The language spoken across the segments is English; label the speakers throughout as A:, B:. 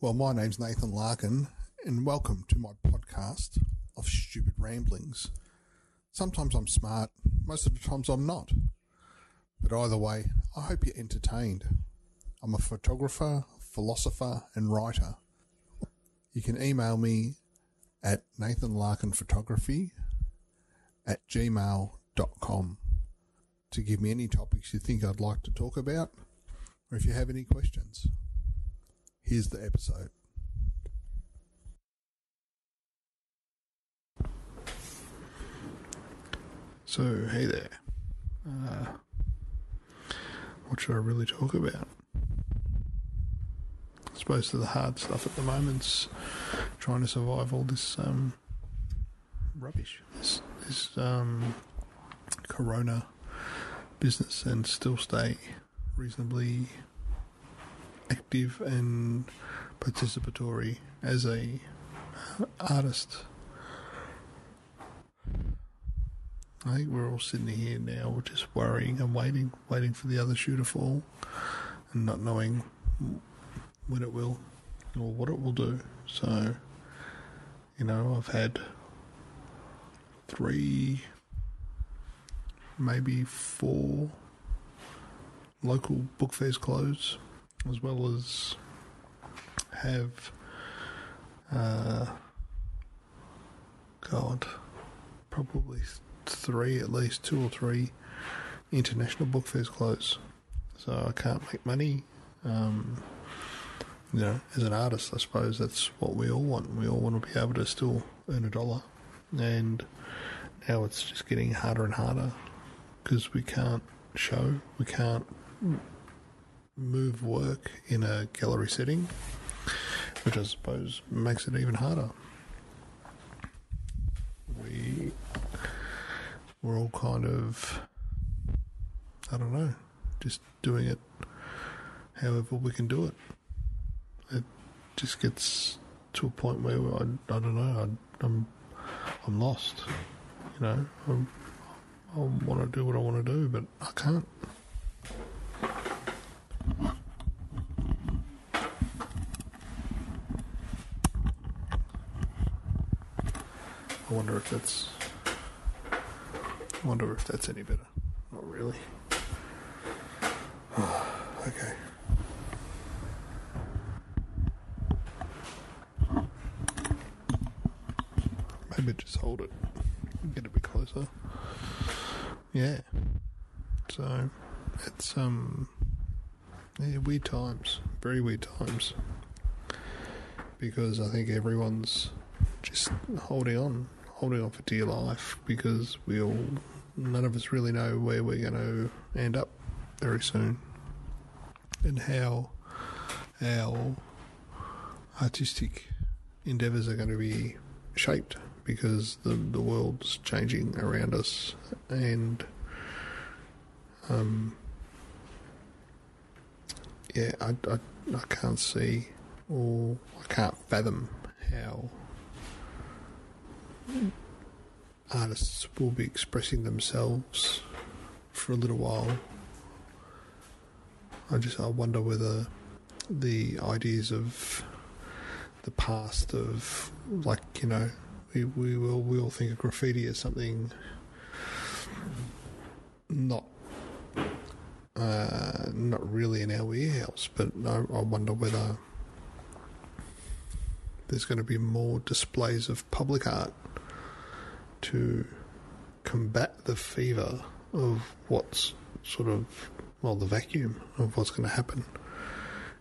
A: Well, my name's Nathan Larkin, and welcome to my podcast of stupid ramblings. Sometimes I'm smart, most of the times I'm not. But either way, I hope you're entertained. I'm a photographer, philosopher, and writer. You can email me at nathanlarkinphotography at gmail.com to give me any topics you think I'd like to talk about, or if you have any questions. Here's the episode. So, hey there. Uh, what should I really talk about? I suppose the hard stuff at the moment's trying to survive all this um, rubbish, this, this um, corona business, and still stay reasonably active and participatory as a artist. I think we're all sitting here now, we're just worrying and waiting, waiting for the other shoe to fall, and not knowing when it will or what it will do. So, you know, I've had three, maybe four local book fairs close, as well as have, uh, God, probably three, at least two or three international book fairs close. So I can't make money. Um, you know, as an artist, I suppose that's what we all want. We all want to be able to still earn a dollar. And now it's just getting harder and harder because we can't show, we can't move work in a gallery setting, which I suppose makes it even harder. We we're all kind of I don't know, just doing it however we can do it. It just gets to a point where I, I don't know, I, I'm I'm lost. You know, I'm, I want to do what I want to do, but I can't. I wonder if that's. I wonder if that's any better. Not really. okay. Maybe just hold it. Get a bit closer. Yeah. So it's um yeah, weird times. Very weird times. Because I think everyone's just holding on, holding on for dear life because we all, none of us really know where we're going to end up very soon. And how our artistic endeavours are going to be shaped because the, the world's changing around us. And um, yeah, I, I, I can't see or I can't fathom how artists will be expressing themselves for a little while. I just I wonder whether the ideas of the past of like you know we we will we all think of graffiti as something not uh, not really in our wheelhouse, but I, I wonder whether there's going to be more displays of public art to combat the fever of what's sort of, well, the vacuum of what's going to happen,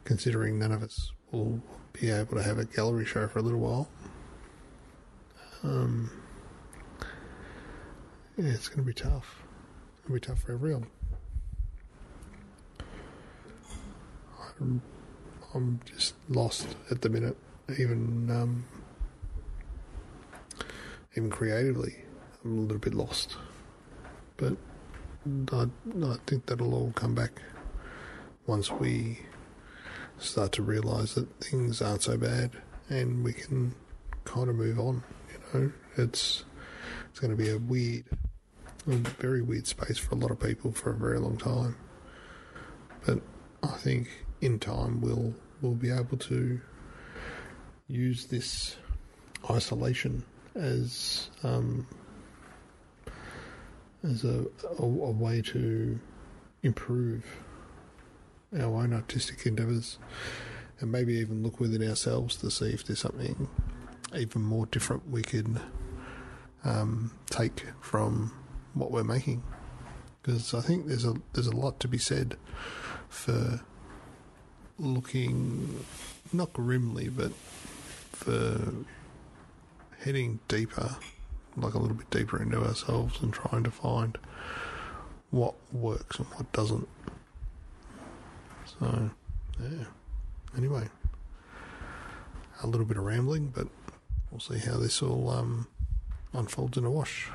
A: considering none of us will be able to have a gallery show for a little while. Um, yeah, it's going to be tough. It'll be tough for everyone. I'm, I'm just lost at the minute, even um, even creatively. I'm a little bit lost, but I, I think that'll all come back once we start to realise that things aren't so bad and we can kind of move on. You know, it's it's going to be a weird, a very weird space for a lot of people for a very long time. But I think in time we'll we'll be able to use this isolation as um, as a, a, a way to improve our own artistic endeavours and maybe even look within ourselves to see if there's something even more different we could um, take from what we're making. Because I think there's a there's a lot to be said for looking not grimly, but for heading deeper, like a little bit deeper into ourselves and trying to find what works and what doesn't. So, yeah. Anyway, a little bit of rambling, but we'll see how this all um, unfolds in a wash.